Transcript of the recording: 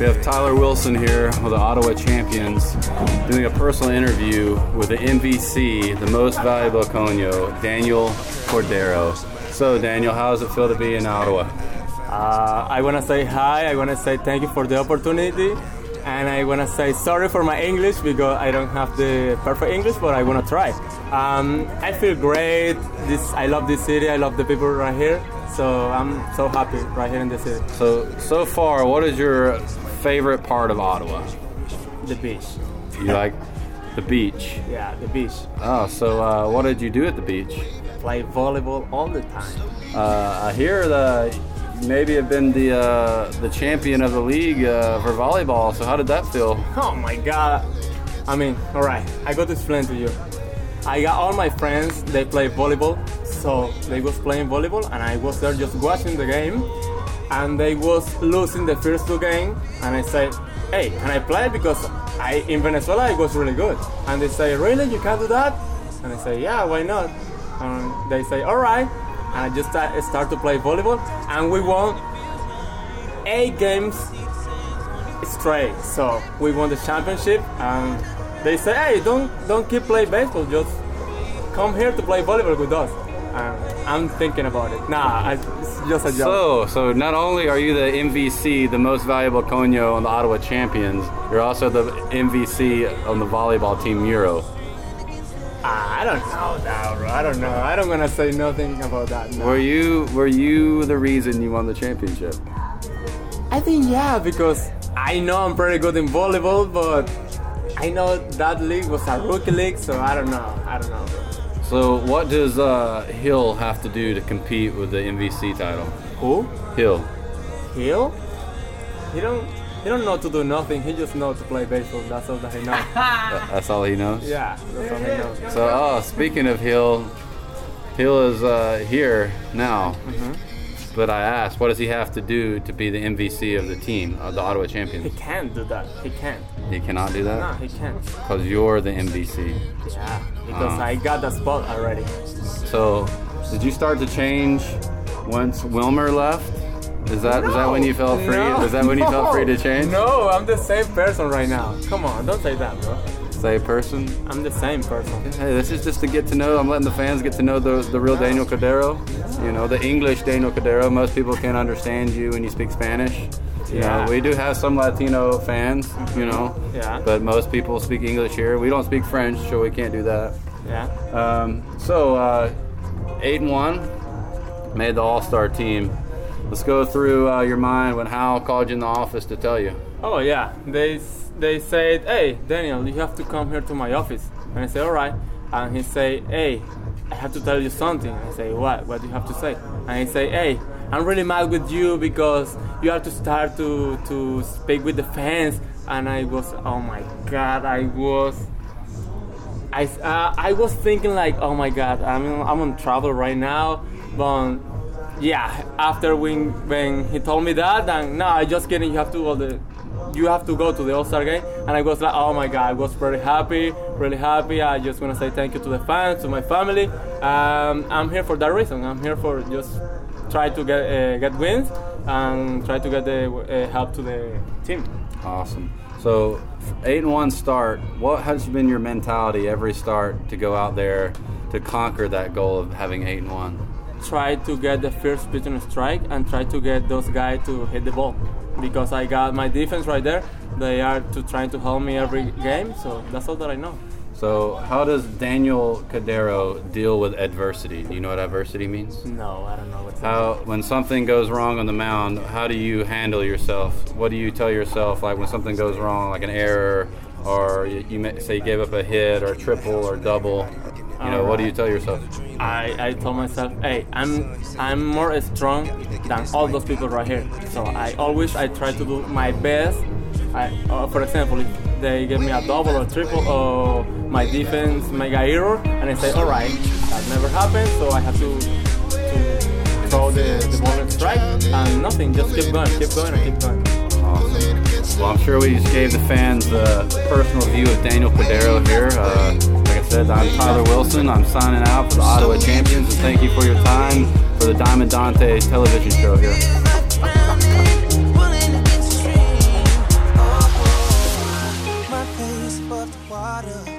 We have Tyler Wilson here with the Ottawa Champions doing a personal interview with the MVC, the most valuable Conyo, Daniel Cordero. So, Daniel, how does it feel to be in Ottawa? Uh, I want to say hi. I want to say thank you for the opportunity. And I want to say sorry for my English because I don't have the perfect English, but I want to try. Um, I feel great. This, I love this city. I love the people right here. So I'm so happy right here in the city. So, so far, what is your favorite part of Ottawa? The beach. You like the beach? Yeah, the beach. Oh, so uh, what did you do at the beach? Play volleyball all the time. Uh, I hear the maybe have been the uh, the champion of the league uh, for volleyball. So how did that feel? Oh my god! I mean, all right. I got to explain to you. I got all my friends. They play volleyball, so they was playing volleyball, and I was there just watching the game. And they was losing the first two games, and I said, "Hey, can I play?" Because I in Venezuela I was really good. And they say, "Really? You can do that?" And I say, "Yeah, why not?" And they say, "All right." And I just start, start to play volleyball, and we won eight games straight. So we won the championship, and they say, "Hey, don't don't keep playing baseball. Just come here to play volleyball with us." And I'm thinking about it. Nah, I, it's just a joke. So, so not only are you the MVC, the most valuable Conyo on the Ottawa Champions, you're also the MVC on the volleyball team Euro. Ah, I don't know that, bro. I don't know. I don't wanna say nothing about that. Were you were you the reason you won the championship? I think yeah, because I know I'm pretty good in volleyball, but I know that league was a rookie league, so I don't know. I don't know. Bro. So, what does uh, Hill have to do to compete with the MVC title? Who? Hill. Hill? He don't. He don't know to do nothing. He just know to play baseball. That's all that he knows. That's all he knows. yeah, that's all he knows. So, oh, speaking of Hill, Hill is uh, here now. But I asked, what does he have to do to be the MVC of the team, of the Ottawa Champions? He can't do that. He can't. He cannot do that? No, he can't. because you're the MVC. Yeah, because Ah. I got the spot already. So, did you start to change once Wilmer left? Is that is that when you felt free? No, is that when you felt free to change? No, I'm the same person right now. Come on, don't say that, bro. Say person. I'm the same person. Hey, this is just to get to know. I'm letting the fans get to know the the real Daniel Cordero. You know, the English Daniel Cordero. Most people can't understand you when you speak Spanish. You Yeah. know, we do have some Latino fans. You know, Yeah. but most people speak English here. We don't speak French, so we can't do that. Yeah. Um, so, uh, eight and one, made the All Star team. Let's go through uh, your mind when Hal called you in the office to tell you. Oh yeah, they they said, "Hey, Daniel, you have to come here to my office." And I say, "All right." And he say, "Hey, I have to tell you something." I say, "What? What do you have to say?" And he say, "Hey, I'm really mad with you because you have to start to to speak with the fans." And I was, oh my god, I was. I, uh, I was thinking like, oh my god, I'm I'm on travel right now, but yeah, after when when he told me that, and no, I just kidding. You have to go the, you have to go to the All Star game, and I was like, oh my god, I was very happy, really happy. I just want to say thank you to the fans, to my family. Um, I'm here for that reason. I'm here for just try to get uh, get wins and try to get the uh, help to the team. Awesome. So, eight and one start. What has been your mentality every start to go out there to conquer that goal of having eight and one? Try to get the first pitch on strike and try to get those guys to hit the ball because I got my defense right there. They are to trying to help me every game, so that's all that I know. So, how does Daniel Cordero deal with adversity? Do you know what adversity means? No, I don't know what's How, when something goes wrong on the mound, how do you handle yourself? What do you tell yourself, like when something goes wrong, like an error, or you, you may, say you gave up a hit or a triple or double? You know, what do you tell yourself? I, I told myself, hey, I'm I'm more strong than all those people right here. So I always I try to do my best. I, uh, for example, if they give me a double or triple, or my defense make a error, and I say, all right, that never happened, so I have to, to throw the, the ball and strike, and nothing, just keep going, keep going, and keep going. Awesome. Well, I'm sure we just gave the fans a personal view of Daniel Cordero here. Uh, says, I'm Tyler Wilson. I'm signing out for the Ottawa Champions, and thank you for your time for the Diamond Dante television show here. water